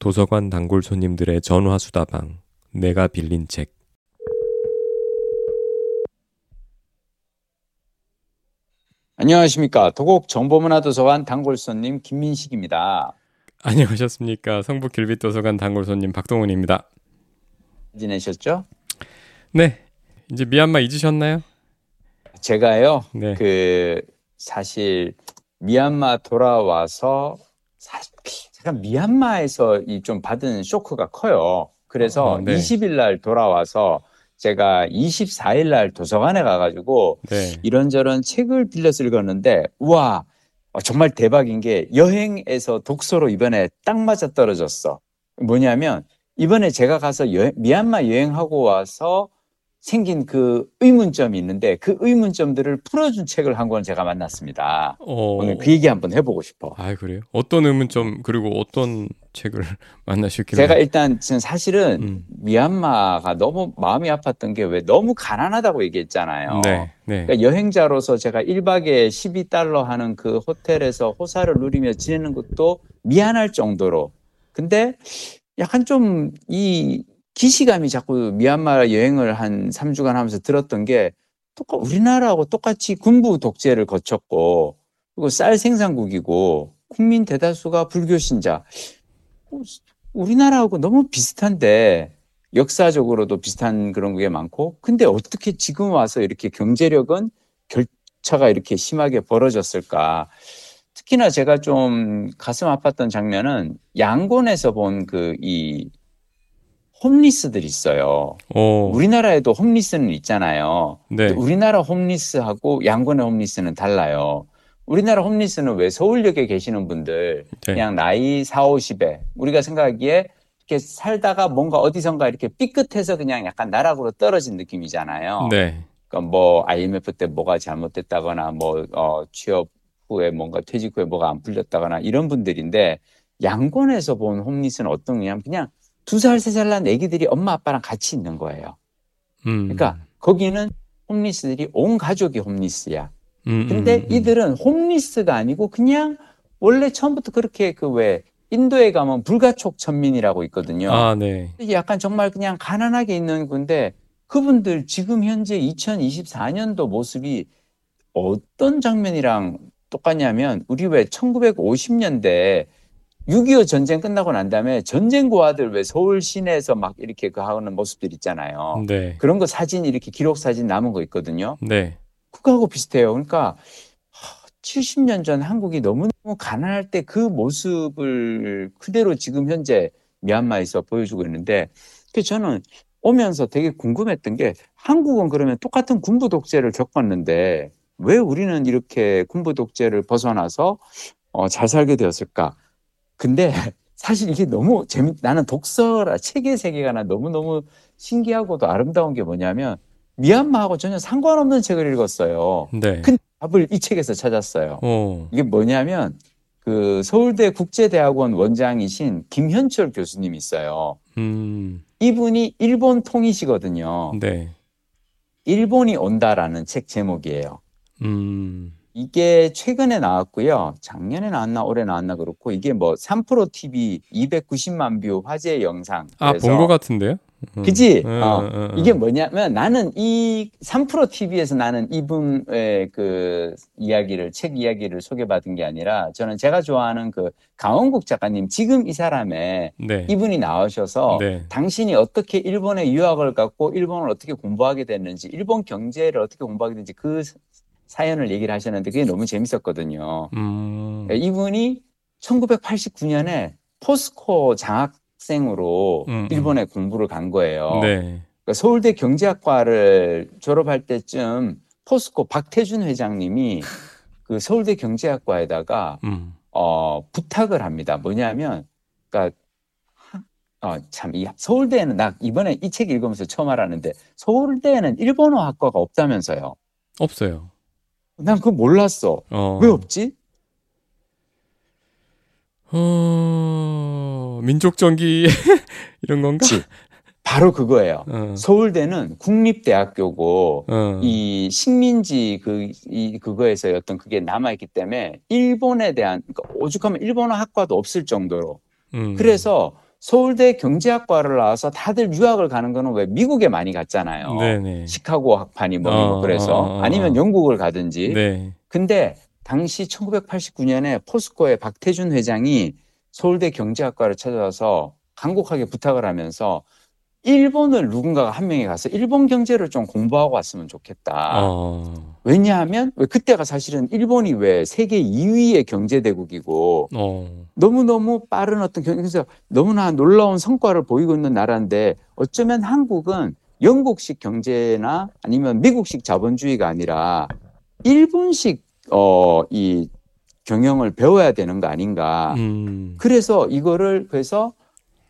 도서관 단골 손님들의 전화 수다방 내가 빌린 책 안녕하십니까. 도곡 정보문화도서관 단골 손님 김민식입니다. 안녕하셨습니까. 성북 길빛 도서관 단골 손님 박동훈입니다. 지내셨죠? 네. 이제 미얀마 잊으셨나요? 제가요. 네. 그 사실 미얀마 돌아와서 사실 제가 미얀마에서 이 좀 받은 쇼크가 커요. 그래서 어, 네. 20일 날 돌아와서 제가 24일 날 도서관에 가가지고 네. 이런저런 책을 빌려서 읽었는데 우와 어, 정말 대박인 게 여행에서 독서로 이번에 딱 맞아 떨어졌어. 뭐냐면 이번에 제가 가서 여행- 미얀마 여행하고 와서 생긴 그 의문점이 있는데 그 의문점들을 풀어준 책을 한권 제가 만났습니다. 어. 오늘 그 얘기 한번 해보고 싶어. 아, 그래요? 어떤 의문점 그리고 어떤 책을 만나셨길래 제가 일단 지금 사실은 음. 미얀마가 너무 마음이 아팠던 게 왜 너무 가난하다고 얘기했잖아요. 네. 네. 그러니까 여행자로서 제가 1박에 12달러 하는 그 호텔에서 호사를 누리며 지내는 것도 미안할 정도로. 근데 약간 좀 이 기시감이 자꾸 미얀마 여행을 한 3주간 하면서 들었던 게 똑같 우리나라하고 똑같이 군부 독재를 거쳤고 그리고 쌀 생산국이고 국민 대다수가 불교 신자. 어, 우리나라하고 너무 비슷한데 역사적으로도 비슷한 그런 게 많고 근데 어떻게 지금 와서 이렇게 경제력은 결차가 이렇게 심하게 벌어졌을까 특히나 제가 좀 가슴 아팠던 장면은 양곤에서 본 그 이 홈리스들 있어요. 어. 우리나라에도 홈리스는 있잖아요. 네. 우리나라 홈리스하고 양곤의 홈리스는 달라요. 우리나라 홈리스는 왜 서울역에 계시는 분들 네. 그냥 나이 4, 50에 우리가 생각하기에 이렇게 살다가 뭔가 어디선가 이렇게 삐끗해서 그냥 약간 나락으로 떨어진 느낌이잖아요. 네. 그러니까 뭐 IMF 때 뭐가 잘못됐다거나 뭐 어, 취업 후에 뭔가 퇴직 후에 뭐가 안 풀렸다거나 이런 분들인데 양곤에서 본 홈리스는 어떤 거냐면 그냥 두 살, 세 살 난 애기들이 엄마 아빠랑 같이 있는 거예요. 음. 그러니까 거기는 홈리스들이 온 가족이 홈리스야. 음, 근데 음, 음. 이들은 홈리스가 아니고 그냥 원래 처음부터 그렇게 그 왜 인도에 가면 불가촉 천민이라고 있거든요. 아, 네. 약간 정말 그냥 가난하게 있는 건데 그분들 지금 현재 2024년도 모습이 어떤 장면이랑 똑같냐면 우리 왜 1950년대 6.25 전쟁 끝나고 난 다음에 전쟁 고아들 왜 서울 시내에서 막 이렇게 그 하는 모습들 있잖아요. 네. 그런 거 사진 이렇게 기록 사진 남은 거 있거든요. 네. 그거하고 비슷해요. 그러니까 70년 전 한국이 너무너무 가난할 때 그 모습을 그대로 지금 현재 미얀마에서 보여주고 있는데 그 저는 오면서 되게 궁금했던 게 한국은 그러면 똑같은 군부 독재를 겪었는데 왜 우리는 이렇게 군부 독재를 벗어나서 어, 잘 살게 되었을까? 근데 사실 이게 너무 재밌, 나는 독서라 책의 세계가 나 너무너무 신기하고도 아름다운 게 뭐냐면 미얀마하고 전혀 상관없는 책을 읽었어요. 네. 큰 답을 이 책에서 찾았어요. 어. 이게 뭐냐면 그 서울대 국제대학원 원장이신 김현철 교수님이 있어요. 음. 이분이 일본 통이시거든요. 네. 일본이 온다라는 책 제목이에요. 음. 이게 최근에 나왔고요. 작년에 나왔나 올해 나왔나 그렇고 이게 뭐 3프로 TV 290만 view 화제 영상. 아, 본 것 같은데요? 음. 그지? 음, 어. 음, 음. 이게 뭐냐면 나는 이 3프로 TV에서 나는 이분의 그 이야기를, 책 이야기를 소개받은 게 아니라 저는 제가 좋아하는 그 강원국 작가님, 지금 이 사람의 네. 이분이 나오셔서 네. 당신이 어떻게 일본에 유학을 갔고 일본을 어떻게 공부하게 됐는지, 일본 경제를 어떻게 공부하게 됐는지 그 사연을 얘기를 하셨는데 그게 너무 재밌었거든요. 음. 이분이 1989년에 포스코 장학생으로 음, 음. 일본에 공부를 간 거예요. 네. 그러니까 서울대 경제학과를 졸업할 때쯤 포스코 박태준 회장님이 그 서울대 경제학과에다가 음. 어, 부탁을 합니다. 뭐냐면, 그러니까 어, 참, 이 서울대에는 나 이번에 이 책 읽으면서 처음 알았는데 서울대에는 일본어 학과가 없다면서요. 없어요. 난 그거 몰랐어. 어. 왜 없지? 어. 민족 정기 이런 건가? 그치. 바로 그거예요. 어. 서울대는 국립대학교고 어. 이 식민지 그, 이, 그거에서 어떤 그게 남아 있기 때문에 일본에 대한, 그러니까 오죽하면 일본어 학과도 없을 정도로. 음. 그래서 서울대 경제학과를 나와서 다들 유학을 가는 거는 왜 미국에 많이 갔잖아요. 네네. 시카고 학파니 뭐 어, 그래서 어, 어, 아니면 어. 영국을 가든지. 네. 근데 당시 1989년에 포스코의 박태준 회장이 서울대 경제학과를 찾아와서 간곡하게 부탁을 하면서 일본을 누군가가 한 명이 가서 일본 경제를 좀 공부하고 왔으면 좋겠다. 어. 왜냐하면 왜 그때가 사실은 일본이 왜 세계 2위의 경제 대국이고 어. 너무너무 빠른 어떤 경 그래서 너무나 놀라운 성과를 보이고 있는 나라인데 어쩌면 한국은 영국식 경제나 아니면 미국식 자본주의가 아니라 일본식 어이 경영을 배워야 되는 거 아닌가. 음. 그래서 이거를 그래서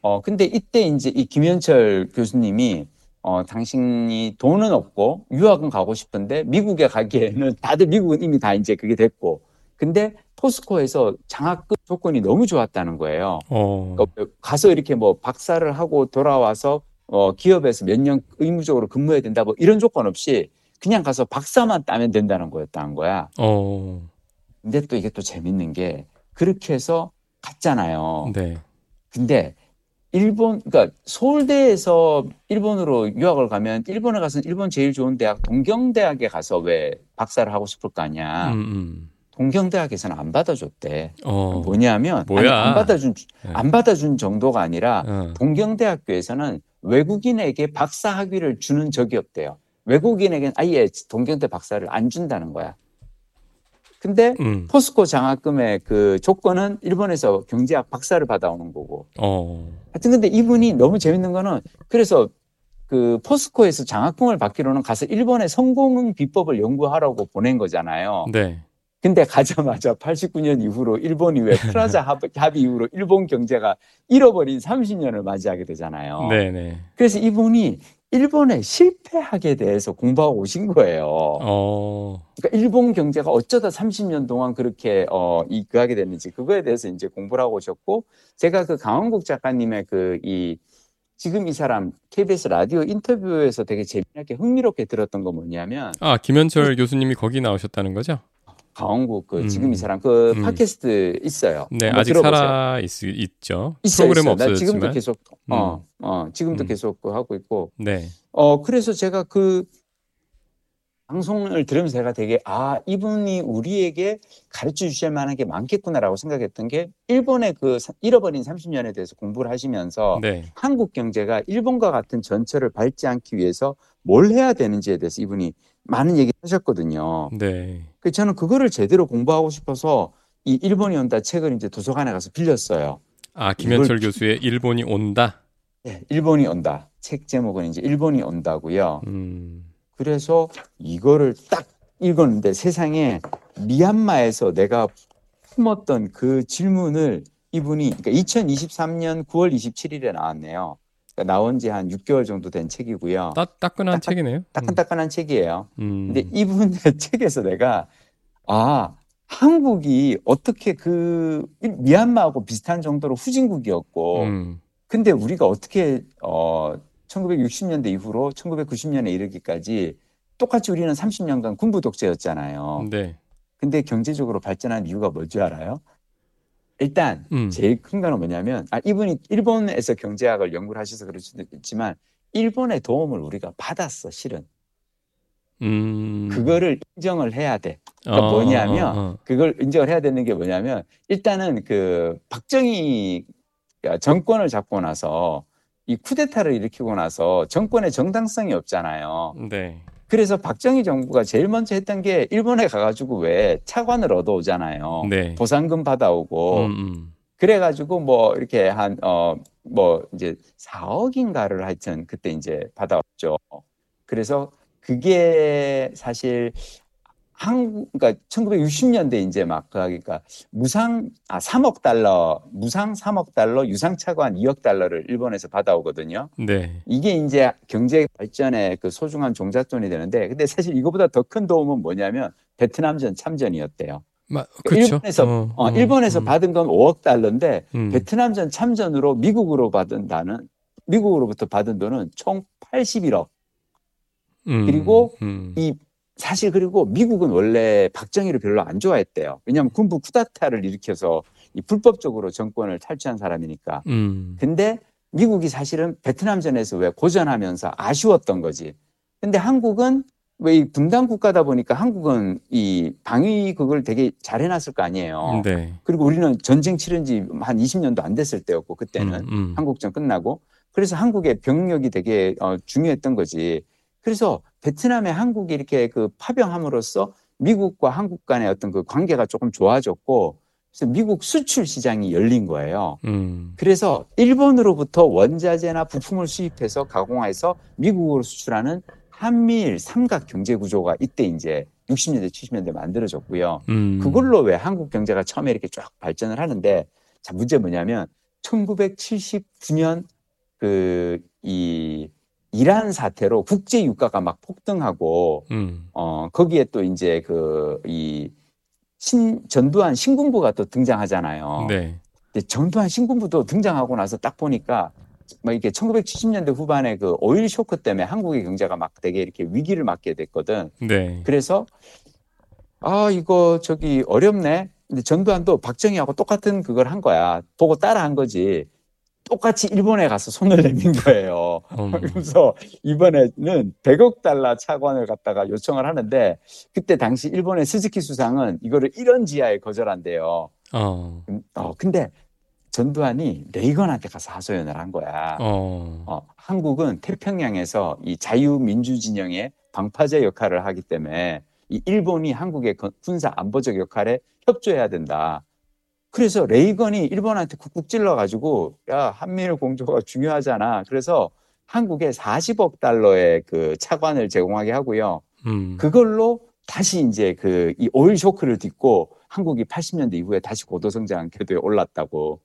어 근데 이때 이제 이 김현철 교수님이 어 당신이 돈은 없고 유학은 가고 싶은데 미국에 가기에는 다들 미국은 이미 다 이제 그게 됐고 근데 포스코에서 장학금 조건이 너무 좋았다는 거예요. 어. 그러니까 가서 이렇게 뭐 박사를 하고 돌아와서 어 기업에서 몇 년 의무적으로 근무해야 된다 뭐 이런 조건 없이 그냥 가서 박사만 따면 된다는 거였다는 거야. 어. 근데 또 이게 또 재밌는 게 그렇게 해서 갔잖아요. 네. 근데 일본 그러니까 서울대에서 일본으로 유학을 가면 일본에 가서 일본 제일 좋은 대학 동경대학에 가서 왜 박사를 하고 싶을 거 아니야. 음, 음. 동경대학에서는 안 받아줬대. 어. 뭐냐면? 아니, 안 받아준 네. 안 받아준 정도가 아니라 어. 동경대학교에서는 외국인에게 박사 학위를 주는 적이 없대요. 외국인에게는 아예 동경대 박사를 안 준다는 거야. 근데 음. 포스코 장학금의 그 조건은 일본에서 경제학 박사를 받아오는 거고. 어. 하여튼 근데 이분이 너무 재밌는 거는 그래서 그 포스코에서 장학금을 받기로는 가서 일본의 성공 비법을 연구하라고 보낸 거잖아요. 네. 근데 가자마자 89년 이후로 일본이 왜 프라자 합- 합의 이후로 일본 경제가 잃어버린 30년을 맞이하게 되잖아요. 네, 네. 그래서 이분이 일본의 실패학에 대해서 공부하고 오신 거예요. 어. 그러니까 일본 경제가 어쩌다 30년 동안 그렇게 어, 이, 그 하게 됐는지 그거에 대해서 이제 공부를 하고 오셨고 제가 그 강원국 작가님의 그 이 지금 이 사람 KBS 라디오 인터뷰에서 되게 재미나게 흥미롭게 들었던 건 뭐냐면 아, 김현철 교수님이 거기 나오셨다는 거죠? 강원국 그 음. 지금 이 사람 그 음. 팟캐스트 있어요. 네, 아직 들어보세요. 살아 있, 있죠. 있어요, 프로그램 없어졌지만. 지금도 계속 음. 어, 어 지금도 음. 계속 그 하고 있고 네. 어 그래서 제가 그 방송을 들으면서 제가 되게 아 이분이 우리에게 가르쳐 주실 만한 게 많겠구나라고 생각했던 게 일본의 그 사- 잃어버린 30년에 대해서 공부를 하시면서 네. 한국 경제가 일본과 같은 전철을 밟지 않기 위해서 뭘 해야 되는지에 대해서 이분이 많은 얘기를 하셨거든요. 네. 그 저는 그거를 제대로 공부하고 싶어서 이 일본이 온다 책을 이제 도서관에 가서 빌렸어요. 아, 김현철 이걸- 교수의 일본이 온다. 네, 일본이 온다. 책 제목은 이제 일본이 온다고요. 음. 그래서 이거를 딱 읽었는데 세상에 미얀마에서 내가 품었던 그 질문을 이분이 그러니까 2023년 9월 27일에 나왔네요. 그러니까 나온 지 한 6개월 정도 된 책이고요. 따, 따끈한 딱- 책이네요. 음. 따끈따끈한 책이에요. 음. 근데 이분의 책에서 내가 아 한국이 어떻게 그 미얀마하고 비슷한 정도로 후진국이었고 음. 근데 우리가 어떻게 어 1960년대 이후로 1990년에 이르기까지 똑같이 우리는 30년간 군부 독재였잖아요. 네. 근데 경제적으로 발전한 이유가 뭔지 알아요? 일단 음. 제일 큰 거는 뭐냐면 아 이분이 일본에서 경제학을 연구를 하셔서 그럴 수도 있지만 일본의 도움을 우리가 받았어 실은 음. 그거를 인정을 해야 돼. 그러니까 어, 뭐냐면 어, 어. 그걸 인정을 해야 되는 게 뭐냐면 일단은 그 박정희 정권을 잡고 나서 이 쿠데타를 일으키고 나서 정권의 정당성이 없잖아요. 네. 그래서 박정희 정부가 제일 먼저 했던 게 일본에 가가지고 왜 차관을 얻어오잖아요. 네. 보상금 받아오고 음, 음. 그래가지고 뭐 이렇게 한 어 뭐 이제 4억인가를 하여튼 그때 이제 받아왔죠. 그래서 그게 사실 한국 그러니까 1960년대 이제 막 그러니까 무상 아 3억 달러 무상 3억 달러 유상 차관 2억 달러를 일본에서 받아오거든요. 네. 이게 이제 경제 발전에 그 소중한 종잣돈이 되는데 근데 사실 이거보다 더 큰 도움은 뭐냐면 베트남전 참전이었대요. 마, 그렇죠. 일본에서 어, 어, 어, 일본에서 음, 받은 건 5억 달러인데 음. 베트남전 참전으로 미국으로 받은 다는 미국으로부터 받은 돈은 총 81억. 음, 그리고 음. 이 사실 그리고 미국은 원래 박정희를 별로 안 좋아했대요. 왜냐하면 군부 쿠데타를 일으켜서 이 불법적으로 정권을 탈취한 사람이니까. 음. 근데 미국이 사실은 베트남전에서 왜 고전하면서 아쉬웠던 거지. 근데 한국은 왜 이 분단 국가다 보니까 한국은 이 방위 그걸 되게 잘 해놨을 거 아니에요. 네. 그리고 우리는 전쟁 치른 지 한 20년도 안 됐을 때였고 그때는 음, 음. 한국전 끝나고 그래서 한국의 병력이 되게 어, 중요했던 거지. 그래서 베트남에 한국이 이렇게 그 파병함으로써 미국과 한국 간의 어떤 그 관계가 조금 좋아졌고 그래서 미국 수출 시장이 열린 거예요. 음. 그래서 일본으로부터 원자재나 부품을 수입해서 가공해서 미국으로 수출하는 한미일 삼각 경제 구조가 이때 이제 60년대, 70년대 만들어졌고요. 음. 그걸로 왜 한국 경제가 처음에 이렇게 쫙 발전을 하는데 자 문제 뭐냐면 1979년 그 이 이란 사태로 국제 유가가 막 폭등하고 음. 어 거기에 또 이제 그 이 신 전두환 신군부가 또 등장하잖아요. 네. 근데 전두환 신군부도 등장하고 나서 딱 보니까 뭐 이게 1970년대 후반에 그 오일 쇼크 때문에 한국의 경제가 막 되게 이렇게 위기를 맞게 됐거든. 네. 그래서 아 이거 저기 어렵네. 근데 전두환도 박정희하고 똑같은 그걸 한 거야. 보고 따라 한 거지. 똑같이 일본에 가서 손을 내민 거예요. 음. 그래서 이번에는 100억 달러 차관을 갖다가 요청을 하는데 그때 당시 일본의 스즈키 수상은 이거를 1원 지하에 거절한대요. 어. 음, 어 근데 전두환이 레이건한테 가서 하소연을 한 거야. 어. 어, 한국은 태평양에서 이 자유민주 진영의 방파제 역할을 하기 때문에 이 일본이 한국의 건- 군사 안보적 역할에 협조해야 된다. 그래서 레이건이 일본한테 쿡쿡 찔러가지고 야 한미일 공조가 중요하잖아. 그래서 한국에 40억 달러의 그 차관을 제공하게 하고요. 음. 그걸로 다시 이제 그 이 오일 쇼크를 딛고 한국이 80년대 이후에 다시 고도성장 궤도에 올랐다고.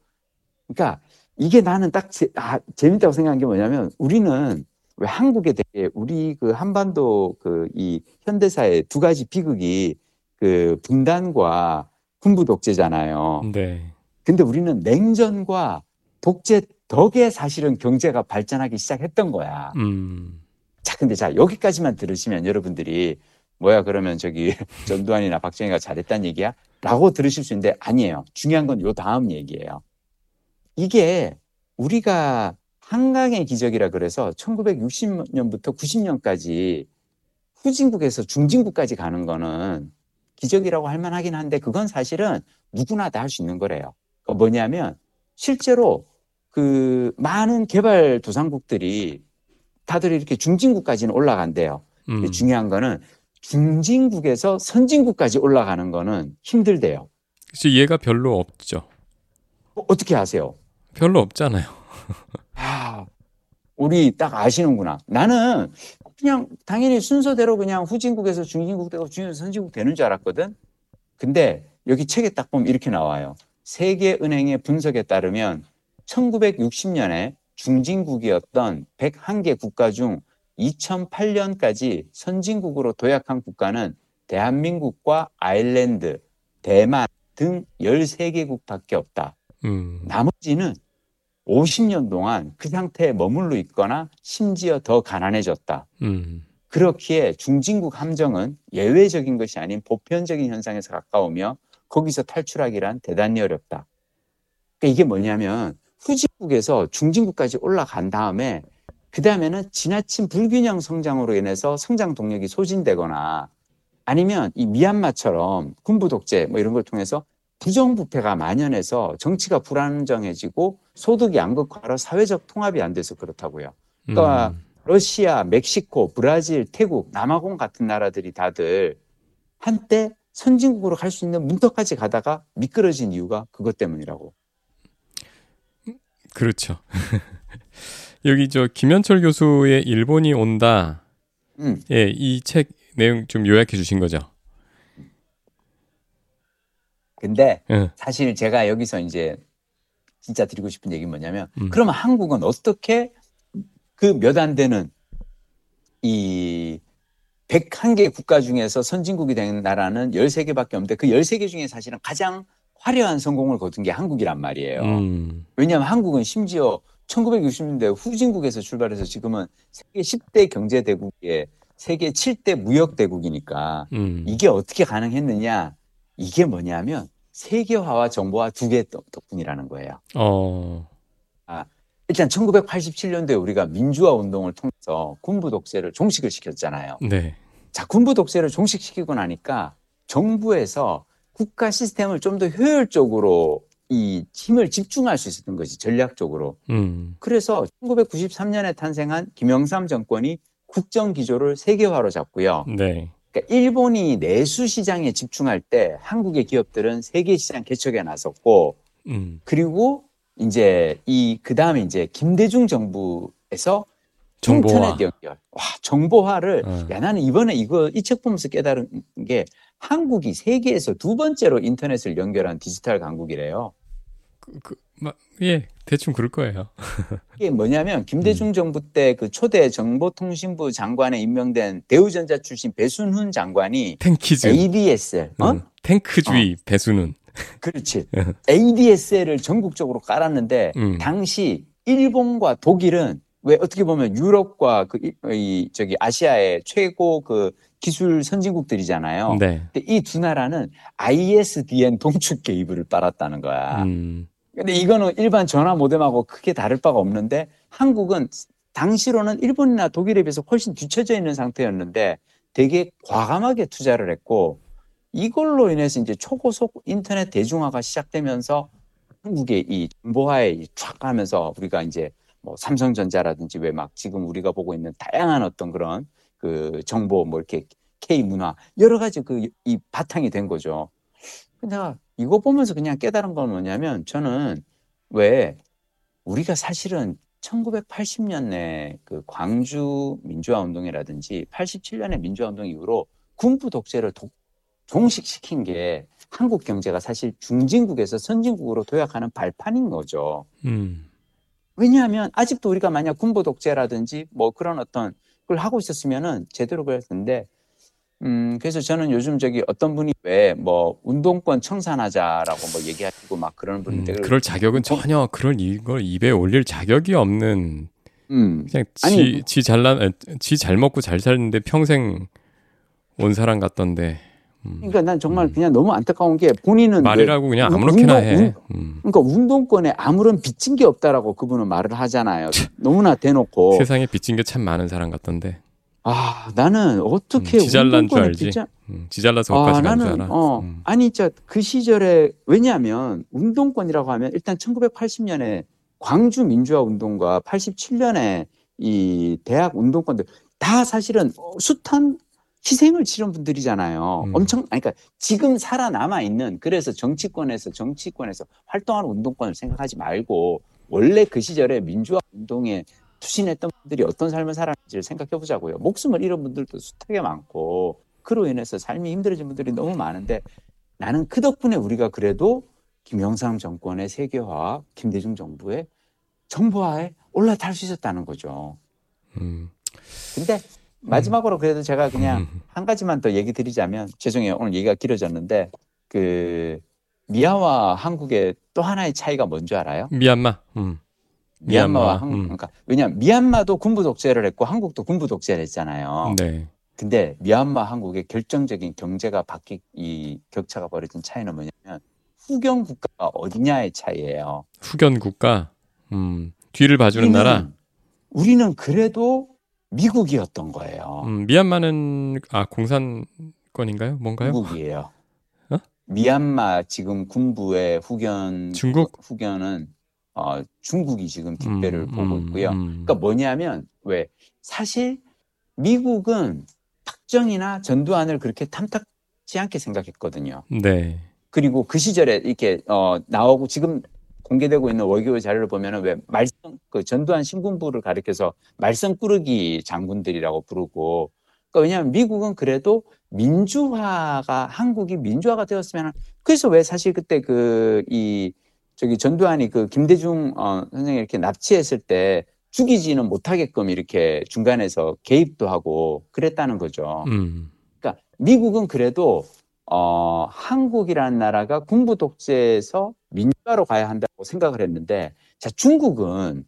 그러니까 이게 나는 딱 재, 아, 재밌다고 생각한 게 뭐냐면 우리는 왜 한국에 되게 우리 그 한반도 그 이 현대사의 두 가지 비극이 그 분단과 군부 독재잖아요. 네. 근데 우리는 냉전과 독재 덕에 사실은 경제가 발전하기 시작했던 거야. 음. 자, 근데 자, 여기까지만 들으시면 여러분들이 뭐야, 그러면 저기 전두환이나 박정희가 잘했다는 얘기야? 라고 들으실 수 있는데 아니에요. 중요한 건 요 다음 얘기예요. 이게 우리가 한강의 기적이라 그래서 1960년부터 90년까지 후진국에서 중진국까지 가는 거는 기적이라고 할 만하긴 한데 그건 사실은 누구나 다 할 수 있는 거래요. 그 뭐냐면 실제로 그 많은 개발 도상국들이 다들 이렇게 중진국까지는 올라간대요. 음. 중요한 거는 중진국에서 선진국까지 올라가는 거는 힘들대요. 그치 얘가 별로 없죠. 어, 어떻게 아세요? 별로 없잖아요. 아, 우리 딱 아시는구나. 나는 그냥 당연히 순서대로 그냥 후진국에서 중진국 되고 중진국에서 선진국 되는 줄 알았거든. 근데 여기 책에 딱 보면 이렇게 나와요. 세계은행의 분석에 따르면 1960년에 중진국이었던 101개 국가 중 2008년까지 선진국으로 도약한 국가는 대한민국과 아일랜드, 대만 등 13개국밖에 없다. 음. 나머지는 50년 동안 그 상태에 머물러 있거나 심지어 더 가난해졌다. 음. 그렇기에 중진국 함정은 예외적인 것이 아닌 보편적인 현상에서 가까우며 거기서 탈출하기란 대단히 어렵다. 그러니까 이게 뭐냐면 후진국에서 중진국까지 올라간 다음에 그 다음에는 지나친 불균형 성장으로 인해서 성장 동력이 소진되거나 아니면 이 미얀마처럼 군부 독재 뭐 이런 걸 통해서 부정부패가 만연해서 정치가 불안정해지고 소득이 양극화로 사회적 통합이 안 돼서 그렇다고요. 그러니까 음. 러시아, 멕시코, 브라질, 태국, 남아공 같은 나라들이 다들 한때 선진국으로 갈 수 있는 문턱까지 가다가 미끄러진 이유가 그것 때문이라고. 그렇죠. 여기 저 김현철 교수의 일본이 온다. 음, 예, 이 책 내용 좀 요약해 주신 거죠. 근데 예. 사실 제가 여기서 이제 진짜 드리고 싶은 얘기는 뭐냐면 음. 그러면 한국은 어떻게 그 몇 안 되는 이 101개 국가 중에서 선진국이 된 나라는 13개밖에 없는데 그 13개 중에 사실은 가장 화려한 성공을 거둔 게 한국이란 말이에요. 음. 왜냐하면 한국은 심지어 1960년대 후진국에서 출발해서 지금은 세계 10대 경제대국에 세계 7대 무역대국이니까 음. 이게 어떻게 가능했느냐? 이게 뭐냐면 세계화와 정보화 두 개 덕분이라는 거예요. 어. 일단 1987년도에 우리가 민주화 운동을 통해서 군부 독재를 종식을 시켰잖아요. 네. 자, 군부 독재를 종식시키고 나니까 정부에서 국가 시스템을 좀 더 효율적으로 이 힘을 집중할 수 있었던 것이 전략적으로. 음. 그래서 1993년에 탄생한 김영삼 정권이 국정 기조를 세계화로 잡고요. 네. 그러니까 일본이 내수 시장에 집중할 때 한국의 기업들은 세계 시장 개척에 나섰고 음. 그리고 이제 이 그다음에 이제 김대중 정부에서 정보화. 인터넷 연결. 와, 정보화를 어. 야 나는 이번에 이거 이 책 보면서 깨달은 게 한국이 세계에서 두 번째로 인터넷을 연결한 디지털 강국이래요. 그, 그, 마, 예, 대충 그럴 거예요. 이게 뭐냐면 김대중 정부 때 그 초대 정보통신부 장관에 임명된 대우전자 출신 배순훈 장관이 탱키즈. ADSL, 어? 음, 탱크주의 배수는. 그렇지. ADSL을 전국적으로 깔았는데 음. 당시 일본과 독일은 왜 어떻게 보면 유럽과 그 이 저기 아시아의 최고 그 기술 선진국들이잖아요. 네. 근데 이 두 나라는 ISDN 동축 개입을 빨았다는 거야. 음. 근데 이거는 일반 전화 모뎀하고 크게 다를 바가 없는데 한국은 당시로는 일본이나 독일에 비해서 훨씬 뒤처져 있는 상태였는데 되게 과감하게 투자를 했고 이걸로 인해서 이제 초고속 인터넷 대중화가 시작되면서 한국의 이 정보화에 촥 하면서 우리가 이제 뭐 삼성전자라든지 왜 막 지금 우리가 보고 있는 다양한 어떤 그런 그 정보 뭐 이렇게 K 문화 여러 가지 그 이 바탕이 된 거죠. 내가 이거 보면서 그냥 깨달은 건 뭐냐면 저는 왜 우리가 사실은 1980년에 그 광주 민주화 운동이라든지 87년의 민주화 운동 이후로 군부 독재를 독- 종식시킨 게 한국 경제가 사실 중진국에서 선진국으로 도약하는 발판인 거죠. 음. 왜냐하면 아직도 우리가 만약 군부 독재라든지 뭐 그런 어떤 걸 하고 있었으면은 제대로 그랬는데 음 그래서 저는 요즘 저기 어떤 분이 왜 뭐 운동권 청산하자라고 뭐 얘기하시고 막 그러는 음, 분인데 그럴 자격은 전혀 그럴 이걸 입에 올릴 자격이 없는 음 그냥 지, 지 잘난 지 잘 먹고 잘 살는데 평생 온 사람 같던데 음. 그러니까 난 정말 그냥 너무 안타까운 게 본인은 말이라고 그냥 운- 아무렇게나 운동- 해. 운- 음. 그러니까 운동권에 아무런 빚진 게 없다라고 그분은 말을 하잖아요. 너무나 대놓고 세상에 빚진 게 참 많은 사람 같던데. 아 나는 어떻게 음, 지잘난 줄 알지. 빚자- 음, 지잘나서 아, 나는 알아. 어 음. 아니 진짜 그 시절에 왜냐하면 운동권이라고 하면 일단 1980년에 광주 민주화 운동과 87년에 이 대학 운동권들 다 사실은 어, 숱한 희생을 치른 분들이잖아요. 음. 엄청 아니 그러니까 지금 살아남아 있는 그래서 정치권에서 정치권에서 활동하는 운동권을 생각하지 말고 원래 그 시절에 민주화 운동에 투신했던 분들이 어떤 삶을 살았는지를 생각해 보자고요. 목숨을 잃은 분들도 숱하게 많고 그로 인해서 삶이 힘들어진 분들이 너무 많은데 나는 그 덕분에 우리가 그래도 김영삼 정권의 세계화, 김대중 정부의 정보화에 올라탈 수 있었다는 거죠. 음. 근데 마지막으로 그래도 제가 그냥 음. 한 가지만 더 얘기 드리자면 죄송해요. 오늘 얘기가 길어졌는데 그 미아와 한국의 또 하나의 차이가 뭔지 알아요? 미얀마. 음. 미얀마와 미얀마, 한국 음. 그러니까 왜냐면 미얀마도 군부 독재를 했고 한국도 군부 독재를 했잖아요. 네. 근데 미얀마 한국의 결정적인 경제가 바뀌 이 격차가 벌어진 차이는 뭐냐면 후경 국가가 어디냐의 차이예요. 후견 국가. 음. 뒤를 봐주는 나라. 우리는 그래도 미국이었던 거예요. 음, 미얀마는 아 공산권인가요? 뭔가요? 미국이에요. 어? 미얀마 지금 군부의 후견 중국? 후견은 어, 중국이 지금 뒷배를 음, 보고 음, 있고요. 음. 그러니까 뭐냐면 왜 사실 미국은 박정희나 전두환을 그렇게 탐탁지 않게 생각했거든요. 네. 그리고 그 시절에 이렇게 어 나오고 지금 공개되고 있는 월교 자료를 보면은 왜 말썽 그 전두환 신군부를 가리켜서 말썽꾸러기 장군들이라고 부르고 그러니까 왜냐하면 미국은 그래도 민주화가 한국이 민주화가 되었으면 그래서 왜 사실 그때 그이 저기 전두환이 그 김대중 어 선생님 이렇게 납치했을 때 죽이지는 못하게끔 이렇게 중간에서 개입도 하고 그랬다는 거죠. 음. 그러니까 미국은 그래도 어, 한국이라는 나라가 군부 독재에서 민주화로 가야 한다고 생각을 했는데, 자, 중국은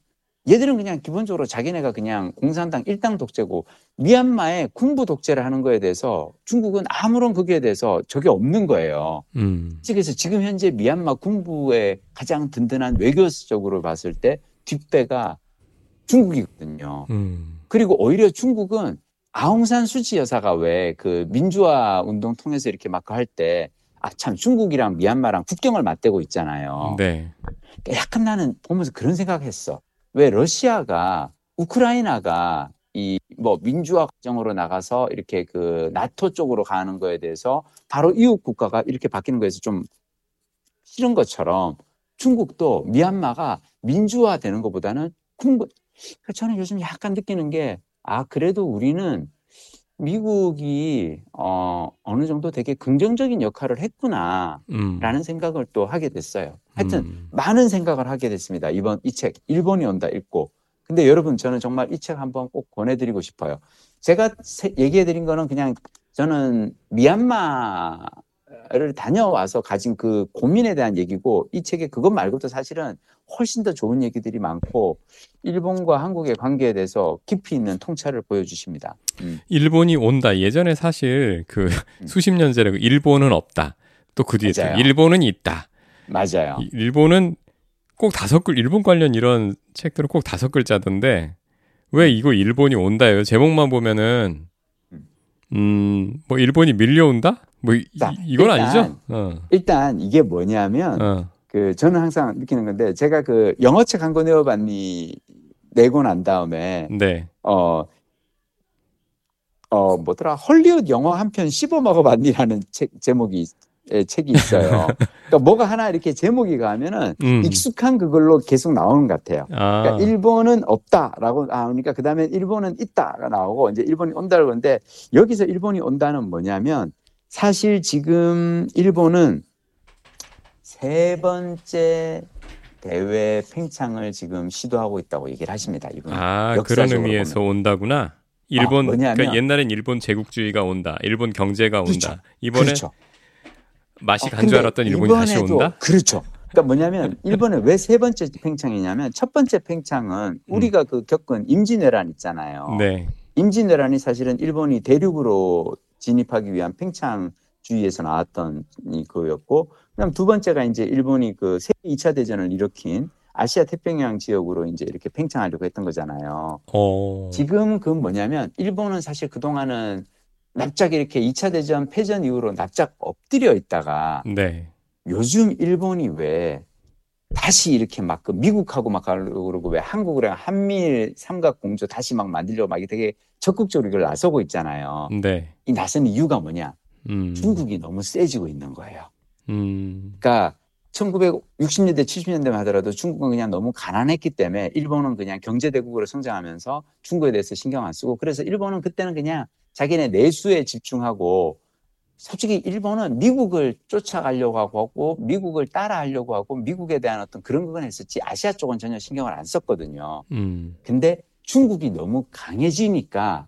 얘들은 그냥 기본적으로 자기네가 그냥 공산당 일당 독재고, 미얀마에 군부 독재를 하는 거에 대해서 중국은 아무런 거기에 대해서 적이 없는 거예요. 음. 그래서 지금 현재 미얀마 군부의 가장 든든한 외교적으로 봤을 때 뒷배가 중국이거든요. 음. 그리고 오히려 중국은 아웅산 수치 여사가 왜 그 민주화 운동 통해서 이렇게 막 할 때 아 참 중국이랑 미얀마랑 국경을 맞대고 있잖아요. 네. 약간 나는 보면서 그런 생각했어. 왜 러시아가 우크라이나가 이 뭐 민주화 과정으로 나가서 이렇게 그 나토 쪽으로 가는 거에 대해서 바로 이웃 국가가 이렇게 바뀌는 거에서 좀 싫은 것처럼 중국도 미얀마가 민주화 되는 것보다는 궁금. 그러니까 저는 요즘 약간 느끼는 게 아 그래도 우리는 미국이 어 어느 정도 되게 긍정적인 역할을 했구나라는 음. 생각을 또 하게 됐어요. 하여튼 음. 많은 생각을 하게 됐습니다. 이번 이 책 일본이 온다 읽고. 근데 여러분 저는 정말 이 책 한번 꼭 권해드리고 싶어요. 제가 세- 얘기해드린 거는 그냥 저는 미얀마를 다녀와서 가진 그 고민에 대한 얘기고 이 책에 그것 말고도 사실은 훨씬 더 좋은 얘기들이 많고 일본과 한국의 관계에 대해서 깊이 있는 통찰을 보여주십니다. 음. 일본이 온다. 예전에 사실 그 음. 수십 년 전에 그 일본은 없다. 또 그 뒤에. 일본은 있다. 맞아요. 이- 일본은 꼭 다섯 글 일본 관련 이런 책들은 꼭 다섯 글자던데 왜 이거 일본이 온다예요? 제목만 보면은 음뭐 일본이 밀려온다? 뭐 이, 일단- 아니죠? 어. 일단 이게 뭐냐면 어. 그 저는 항상 느끼는 건데 제가 그 영어 책 한 권 내어봤니 내고 난 다음에 네. 어, 어, 뭐더라, 헐리우드 영화 한 편 씹어 먹어봤니라는 책, 제목이, 예, 책이 있어요. 그러니까 뭐가 하나 이렇게 제목이 가면은 음. 익숙한 그걸로 계속 나오는 것 같아요. 아. 그러니까 일본은 없다라고 나오니까 그 다음에 일본은 있다가 나오고 이제 일본이 온다고 그러는데 여기서 일본이 온다는 뭐냐면 사실 지금 일본은 세 번째 대회 팽창을 지금 시도하고 있다고 얘기를 하십니다. 이분. 아, 그런 의미에서 온다구나. 일본 뭐냐면- 그러니까 옛날엔 일본 제국주의가 온다. 일본 경제가 온다. 그렇죠. 이번에 그렇죠. 맛이 어, 간줄 근데 알았던 일본이 다시 온다. 그렇죠. 그러니까 뭐냐면 일본은 왜 세 번째 팽창이냐면 첫 번째 팽창은 우리가 그 겪은 임진왜란 있잖아요. 음. 네. 임진왜란이 사실은 일본이 대륙으로 진입하기 위한 팽창주의에서 나왔던 이 그였고, 그다음 두 번째가 이제 일본이 그 세계 2차 대전을 일으킨 아시아 태평양 지역으로 이제 이렇게 팽창하려고 했던 거잖아요. 어. 지금 그 뭐냐면 일본은 사실 그동안은 납작 이렇게 2차 대전 패전 이후로 납작 엎드려 있다가 네. 요즘 일본이 왜 다시 이렇게 막 그 미국하고 막 그러고 왜 한국이랑 한미일 삼각 공조 다시 막 만들려고 막 되게 적극적으로 이걸 나서고 있잖아요. 네. 이 나서는 이유가 뭐냐? 음. 중국이 너무 세지고 있는 거예요. 음. 그러니까 1960년대, 70년대만 하더라도 중국은 그냥 너무 가난했기 때문에 일본은 그냥 경제대국으로 성장하면서 중국에 대해서 신경 안 쓰고 그래서 일본은 그때는 그냥 자기네 내수에 집중하고 솔직히 일본은 미국을 쫓아가려고 하고 미국을 따라하려고 하고 미국에 대한 어떤 그런 건 했었지 아시아 쪽은 전혀 신경을 안 썼거든요. 음. 근데 중국이 너무 강해지니까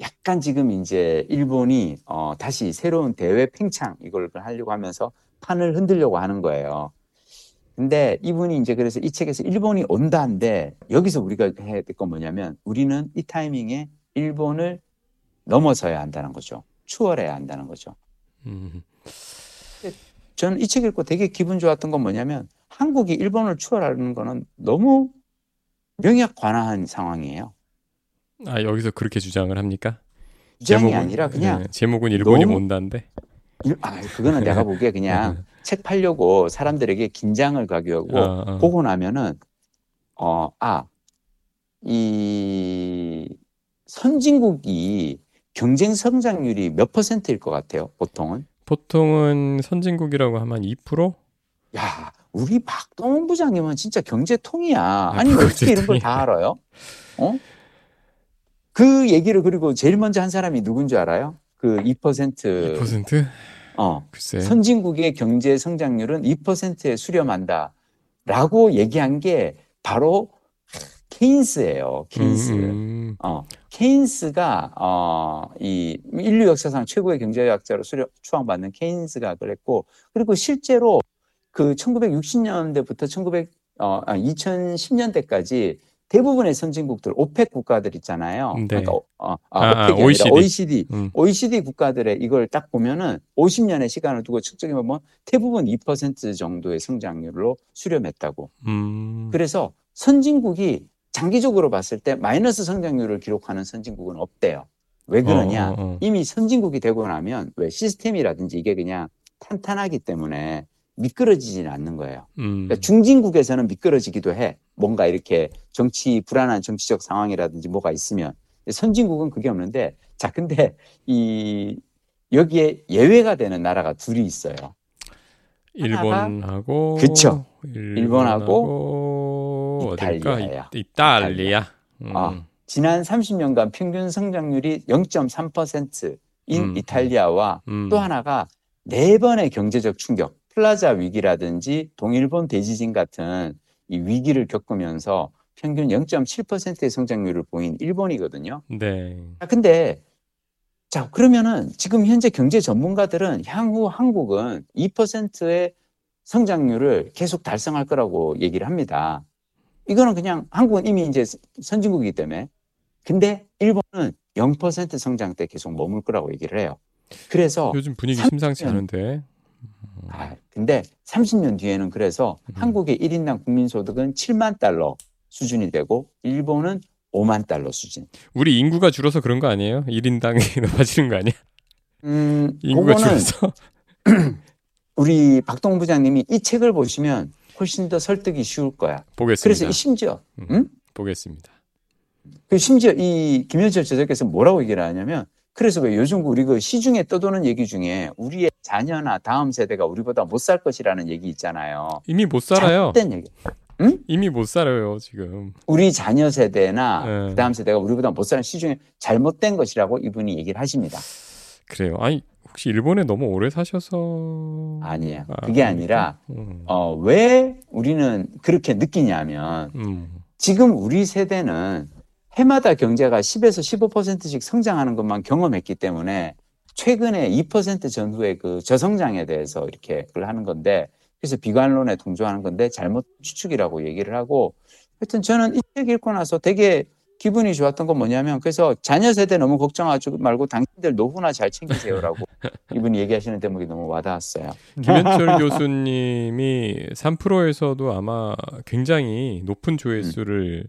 약간 지금 이제 일본이 어 다시 새로운 대외 팽창 이걸 하려고 하면서 판을 흔들려고 하는 거예요. 근데 이분이 이제 그래서 이 책에서 일본이 온다인데 여기서 우리가 해야 될 건 뭐냐면 우리는 이 타이밍에 일본을 넘어서야 한다는 거죠. 추월해야 한다는 거죠. 음. 저는 이 책 읽고 되게 기분 좋았던 건 뭐냐면 한국이 일본을 추월하는 거는 너무 명약 관화한 상황이에요. 아, 여기서 그렇게 주장을 합니까? 주장이 제목은- 아니라 그냥 네, 제목은 일본이 너무- 온다인데. 일- 아, 그거는 내가 보기에 그냥 책 팔려고 사람들에게 긴장을 가기 위하고 어, 어. 보고 나면은 어, 아, 이 선진국이 경쟁 성장률이 몇 퍼센트일 것 같아요, 보통은? 보통은 선진국이라고 하면 2%? 야, 우리 박동원 부장님은 진짜 경제통이야. 아니, 아, 어떻게 이런 걸. 다 알아요? 어? 그 얘기를 그리고 제일 먼저 한 사람이 누군 줄 알아요? 그 2%, 2%? 어, 글쎄. 선진국의 경제 성장률은 2%에 수렴한다. 라고 얘기한 게 바로 케인스예요. 케인스. 음, 어, 케인스가 어, 이 인류 역사상 최고의 경제학자로 수려, 추앙받는 케인스가 그랬고 그리고 실제로 그 1960년대부터 1900 어, 아, 2010년대까지 대부분의 선진국들 OPEC 국가들 있잖아요. 네. 그러니까 어, 어, 아, 아, 아, OECD. 아니라 OECD. 음. OECD 국가들의 이걸 딱 보면은 50년의 시간을 두고 측정해 보면 대부분 2% 정도의 성장률로 수렴했다고. 음. 그래서 선진국이 장기적으로 봤을 때 마이너스 성장률을 기록하는 선진국은 없대요. 왜 그러냐? 어, 어, 어. 이미 선진국이 되고 나면 왜 시스템이라든지 이게 그냥 탄탄하기 때문에 미끄러지지는 않는 거예요. 음. 그러니까 중진국에서는 미끄러지기도 해. 뭔가 이렇게 정치 불안한 정치적 상황이라든지 뭐가 있으면 선진국은 그게 없는데 자 근데 이 여기에 예외가 되는 나라가 둘이 있어요. 일본하고 그쵸. 일본하고 어딜까? 이탈리아예요. 이- 이탈리아. 음. 아. 지난 30년간 평균 성장률이 0.3%인 음. 이탈리아와 음. 또 하나가 네 번의 경제적 충격, 플라자 위기라든지 동일본 대지진 같은 이 위기를 겪으면서 평균 0.7%의 성장률을 보인 일본이거든요. 네. 아, 근데 자, 그러면은 지금 현재 경제 전문가들은 향후 한국은 2%의 성장률을 계속 달성할 거라고 얘기를 합니다. 이거는 그냥 한국은 이미 이제 선진국이기 때문에. 근데 일본은 0% 성장 때 계속 머물 거라고 얘기를 해요. 그래서 요즘 분위기 삼- 심상치 않은데. 아, 근데 30년 뒤에는 그래서 음. 한국의 1인당 국민소득은 7만 달러 수준이 되고 일본은 5만 달러 수준. 우리 인구가 줄어서 그런 거 아니에요? 1인당이 높아지는 거 아니야? 음, 인구가 줄어서. 우리 박동 부장님이 이 책을 보시면 훨씬 더 설득이 쉬울 거야. 보겠습니다. 그래서 이 심지어, 음. 응? 보겠습니다. 그 심지어 이 김현철 저자께서 뭐라고 얘기를 하냐면, 그래서 왜 요즘 우리 그 시중에 떠도는 얘기 중에 우리의 자녀나 다음 세대가 우리보다 못 살 것이라는 얘기 있잖아요. 이미 못 살아요. 잘못된 얘기. 이미 못 살아요, 지금. 우리 자녀 세대나 네. 그 다음 세대가 우리보다 못 사는 시중에 잘못된 것이라고 이분이 얘기를 하십니다. 그래요. 아니, 혹시 일본에 너무 오래 사셔서 아니에요. 아, 그게 아니라 음. 어, 왜 우리는 그렇게 느끼냐면 음. 지금 우리 세대는 해마다 경제가 10에서 15%씩 성장하는 것만 경험했기 때문에 최근에 2% 전후의 그 저성장에 대해서 이렇게 그걸 하는 건데 그래서 비관론에 동조하는 건데 잘못 추측이라고 얘기를 하고 하여튼 저는 이 책 읽고 나서 되게 기분이 좋았던 건 뭐냐면 그래서 자녀 세대 너무 걱정하지 말고 당신들 노후나 잘 챙기세요라고 이분이 얘기하시는 대목이 너무 와닿았어요. 김현철 교수님이 3프로에서도 아마 굉장히 높은 조회수를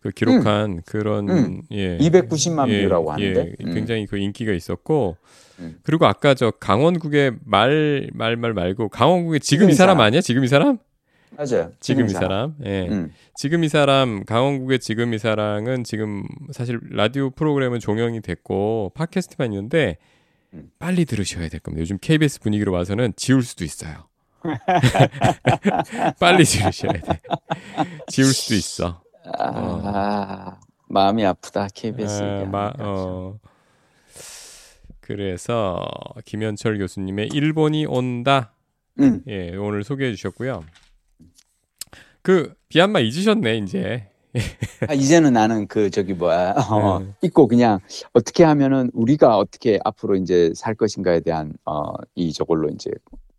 그 기록한 그런 음. 예 290만 예, 뷰라고 하는데 예, 음. 굉장히 그 인기가 있었고 음. 그리고 아까 저 강원국의 말 말 말 말고 강원국의 지금 지금 이이 사람 사람. 아니야? 지금 이 사람? 맞아요. 지금 이 사람. 예. 음. 지금 이 사람 강원국의 지금 이 사랑은 지금 사실 라디오 프로그램은 종영이 됐고 팟캐스트만 있는데 음. 빨리 들으셔야 될 겁니다. 요즘 KBS 분위기로 와서는 지울 수도 있어요. 빨리 들으셔야 돼. 지울 수도 있어. 아, 마음이 아프다 KBS 아. 마- 어. 그래서 김현철 교수님의 일본이 온다. 음. 예, 오늘 소개해 주셨고요. 그 비한마 잊으셨네 이제. 아, 이제는 나는 그 저기 뭐야 어, 네. 있고 그냥 어떻게 하면은 우리가 어떻게 앞으로 이제 살 것인가에 대한 어, 이 저걸로 이제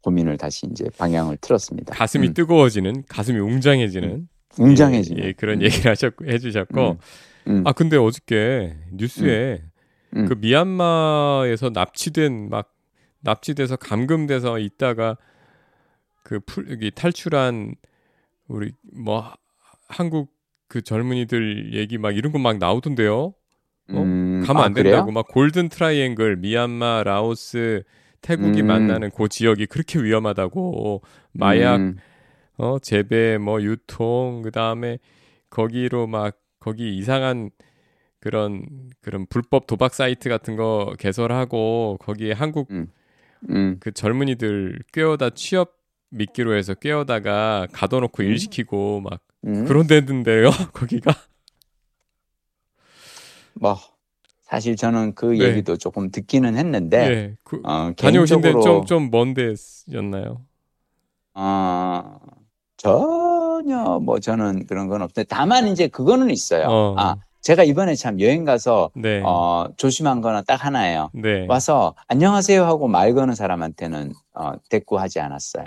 고민을 다시 이제 방향을 틀었습니다. 가슴이 음, 뜨거워지는, 가슴이 웅장해지는 웅장해지는 예, 예, 그런 음, 얘기를 하셨고 해주셨고. 음, 음, 아 근데 어저께 뉴스에 음. 그 미얀마에서 납치된 막 납치돼서 감금돼서 있다가 그 풀, 여기 탈출한 우리 뭐 하- 한국 그 젊은이들 얘기 막 이런 거 막 나오던데요. 어? 음, 가면 아, 안 된다고 그래요? 막 골든 트라이앵글 미얀마, 라오스, 태국이 음. 만나는 그 지역이 그렇게 위험하다고 마약 음, 어 재배 뭐 유통 그다음에 거기로 막 거기 이상한 그런 그런 불법 도박 사이트 같은 거 개설하고 거기에 한국 음, 음, 그 젊은이들 꿰어다 취업 미끼로 해서 꿰어다가 가둬놓고 음. 일 시키고 막 음. 그런 데인데요 거기가 뭐 사실 저는 그 네. 얘기도 조금 듣기는 했는데 예 그, 어, 다녀오신 데좀 좀 먼 데였나요? 어, 전혀 뭐 저는 그런 건 없는데 다만 이제 그거는 있어요. 어. 아, 제가 이번에 참 여행 가서 네. 어, 조심한 거는 딱 하나예요. 네. 와서 안녕하세요 하고 말 거는 사람한테는 어, 대꾸하지 않았어요.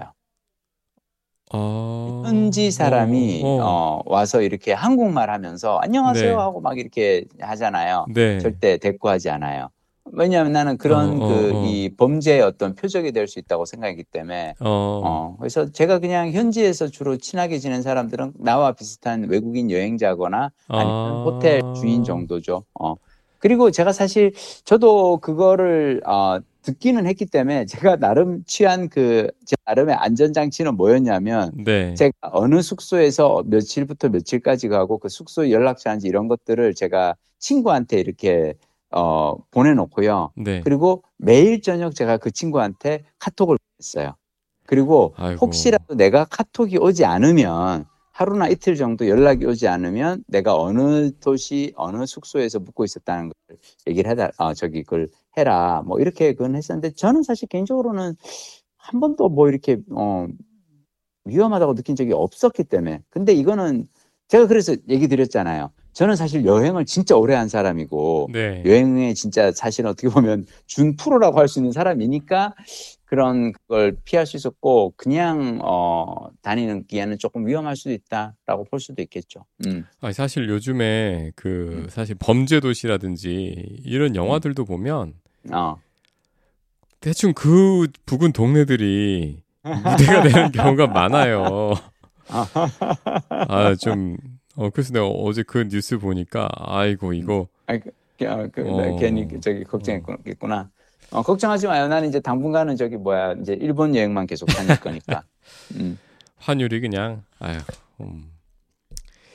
어... 현지 사람이 어, 어. 어, 와서 이렇게 한국말 하면서 안녕하세요 네. 하고 막 이렇게 하잖아요. 네. 절대 대꾸하지 않아요. 왜냐하면 나는 그런 어, 어, 그 어. 이 범죄의 어떤 표적이 될 수 있다고 생각하기 때문에 어, 어, 그래서 제가 그냥 현지에서 주로 친하게 지낸 사람들은 나와 비슷한 외국인 여행자거나 아니면 아. 호텔 주인 정도죠. 어. 그리고 제가 사실 저도 그거를 어, 듣기는 했기 때문에 제가 나름 취한 그제 나름의 안전장치는 뭐였냐면 네. 제가 어느 숙소에서 며칠부터 며칠까지 가고 그 숙소 연락처인지 이런 것들을 제가 친구한테 이렇게 어, 보내놓고요. 네. 그리고 매일 저녁 제가 그 친구한테 카톡을 보냈어요. 그리고 아이고. 혹시라도 내가 카톡이 오지 않으면 하루나 이틀 정도 연락이 오지 않으면 내가 어느 도시 어느 숙소에서 묵고 있었다는 걸 얘기를 해다 아 저기 그걸 해라 뭐 이렇게 그건 했었는데 저는 사실 개인적으로는 한 번도 뭐 이렇게 어 위험하다고 느낀 적이 없었기 때문에 근데 이거는 제가 그래서 얘기 드렸잖아요. 저는 사실 여행을 진짜 오래 한 사람이고 네. 여행에 진짜 사실 어떻게 보면 준 프로라고 할 수 있는 사람이니까 그런 걸 피할 수 있었고 그냥 어 다니는 기에는 조금 위험할 수도 있다라고 볼 수도 있겠죠. 음. 아니, 사실 요즘에 그 음. 사실 범죄 도시라든지 이런 영화들도 보면 어. 대충 그 부근 동네들이 무대가 되는 경우가 많아요. 아, 좀, 어, 그래서 내가 어제 그 뉴스 보니까, 아이고, 이거, 어, 그, 나 어. 괜히 저기 걱정했구나. 어, 걱정하지 마요. 나는 이제 당분간은 저기 뭐야 이제 일본 여행만 계속 다닐 거니까. 음. 환율이 그냥, 아휴, 음,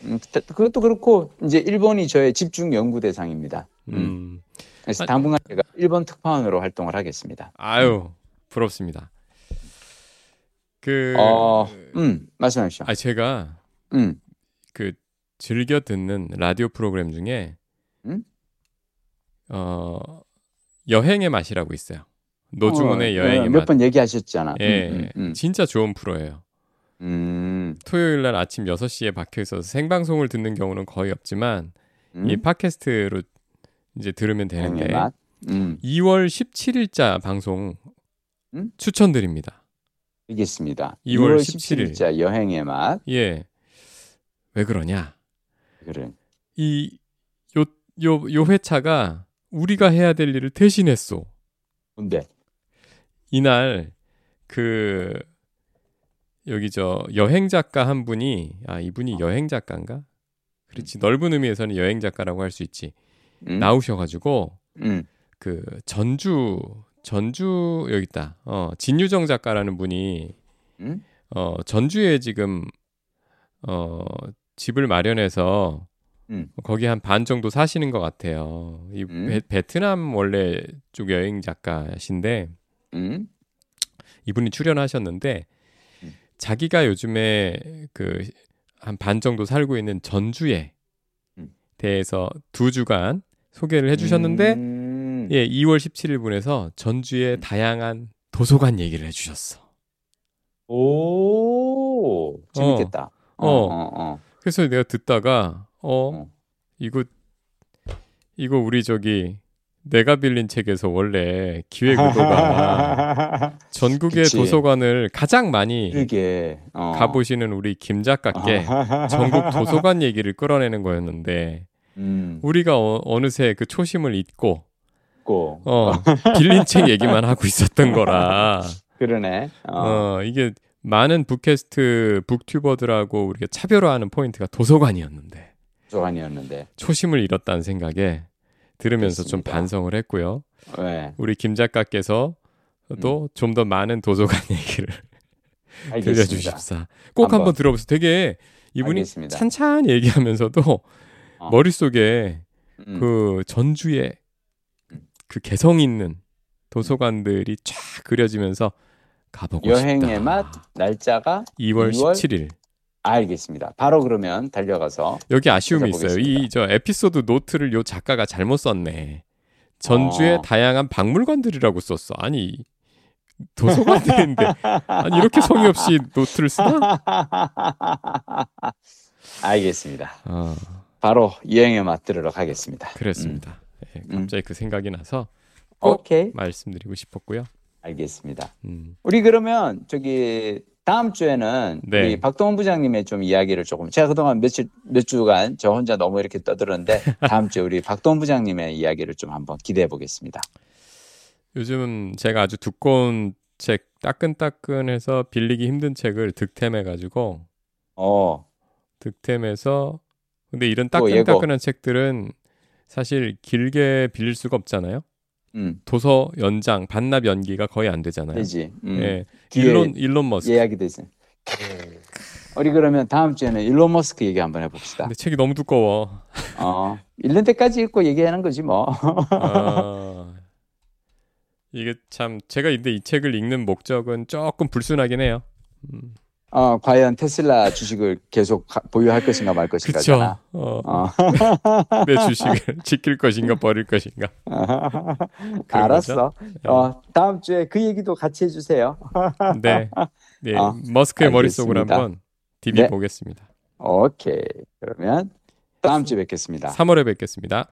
음, 그것도 그렇고 이제 일본이 저의 집중 연구 대상입니다. 음. 음, 그래서 아- 당분간 제가 일본 특파원으로 활동을 하겠습니다. 아유, 부럽습니다. 그, 어, 음, 말씀하시죠. 아, 제가 음, 그 즐겨 듣는 라디오 프로그램 중에, 음? 어, 여행의 맛이라고 있어요. 노중훈의 여행의 맛. 몇 번 얘기하셨잖아. 예, 음, 음, 진짜 좋은 프로예요. 음, 토요일 날 아침 6시에 박혀 있어서 생방송을 듣는 경우는 거의 없지만 음, 이 팟캐스트로 이제 들으면 되는데 여행의 맛. 음, 2월 17일자 방송 음? 추천드립니다. 알겠습니다. 2월 2월 17일. 17일자 여행의 맛. 예. 왜 그러냐? 그래. 이요 요 요 회차가 우리가 해야 될 일을 대신했어. 뭔데? 이날 그 여기 저 여행 작가 한 분이 아 이분이 여행 작가인가? 그렇지 넓은 의미에서는 여행 작가라고 할 수 있지. 음, 나오셔가지고 음, 그 전주 전주 여기 있다. 어 진유정 작가라는 분이 음, 어 전주에 지금 어 집을 마련해서 음. 거기 한 반 정도 사시는 것 같아요. 이 음. 베, 베트남 원래 쪽 여행 작가신데 음, 이분이 출연하셨는데 음. 자기가 요즘에 그 한 반 정도 살고 있는 전주에 음. 대해서 두 주간 소개를 해주셨는데 음, 예 2월 17일 분에서 전주의 다양한 도서관 얘기를 해주셨어. 오, 재밌겠다. 어, 어. 어, 어. 그래서 내가 듣다가 어 어. 이거 이거 우리 저기 내가 빌린 책에서 원래 기획 의도가 전국의 그치. 도서관을 가장 많이. 어. 가보시는 우리 김 작가께 전국 도서관 얘기를 끌어내는 거였는데 음, 우리가 어, 느새그 초심을 잊고 고. 어 빌린 책 얘기만 하고 있었던 거라 그러네. 어. 어 이게 많은 북캐스트 북튜버들하고 우리가 차별화하는 포인트가 도서관이었는데 도서관이었는데. 초심을 잃었다는 생각에 들으면서 좀 그렇습니다. 반성을 했고요. 네. 우리 김 작가께서 또 좀더 많은 도서관 얘기를. 들려주십사. 꼭 한번, 한번. 들어보세요. 되게 이분이 알겠습니다. 찬찬히 얘기하면서도 어. 머릿속에 음. 그 전주의 음. 그 개성 있는 도서관들이 쫙 그려지면서 가보고 여행의 싶다. 맛 날짜가 2월 2월 17일. 알겠습니다. 바로 그러면 달려가서 여기 아쉬움이 있어요. 이 저 에피소드 노트를 요 작가가 잘못 썼네. 전주의 어. 다양한 박물관들이라고 썼어. 아니 도서관들인데 아니 이렇게 성의 없이 노트를 쓰나? 알겠습니다. 아 바로 여행의 맛 들으러 가겠습니다. 그랬습니다. 예, 갑자기 그 생각이 나서 꼭 오케이. 말씀드리고 싶었고요. 알겠습니다. 음, 우리 그러면 저기 다음 주에는 네. 우리 박동원 부장님의 좀 이야기를 조금 제가 그동안 며칠 몇 주간 저 혼자 너무 이렇게 떠들었는데 다음 주에 우리 박동원 부장님의 이야기를 좀 한번 기대해 보겠습니다. 요즘은 제가 아주 두꺼운 책, 따끈따끈해서 빌리기 힘든 책을 득템해 가지고 어, 득템해서 근데 이런 또 예고. 따끈따끈한 책들은 사실 길게 빌릴 수가 없잖아요. 음, 도서 연장, 반납 연기가 거의 안 되잖아요. 되지. 음, 예. 일론 일론 머스크. 예약이 되지. 우리 그러면 다음 주에는 일론 머스크 얘기 한번 해봅시다. 근데 책이 너무 두꺼워. 어, 읽는 때까지 읽고 얘기하는 거지 뭐. 아, 이게 참 제가 근데 이 책을 읽는 목적은 조금 불순하긴 해요. 음, 어, 과연 테슬라 주식을 계속 가- 보유할 것인가 말 그쵸. 것인가잖아. 어, 어. 내 주식을 지킬 것인가 버릴 것인가. 알았어. 거죠? 어, 다음 주에 그 얘기도 같이 해주세요. 네. 네. 어, 머스크의 머릿속을. 한번 디비 네. 보겠습니다. 오케이. 그러면 다음 주에 뵙겠습니다. 3월에 뵙겠습니다.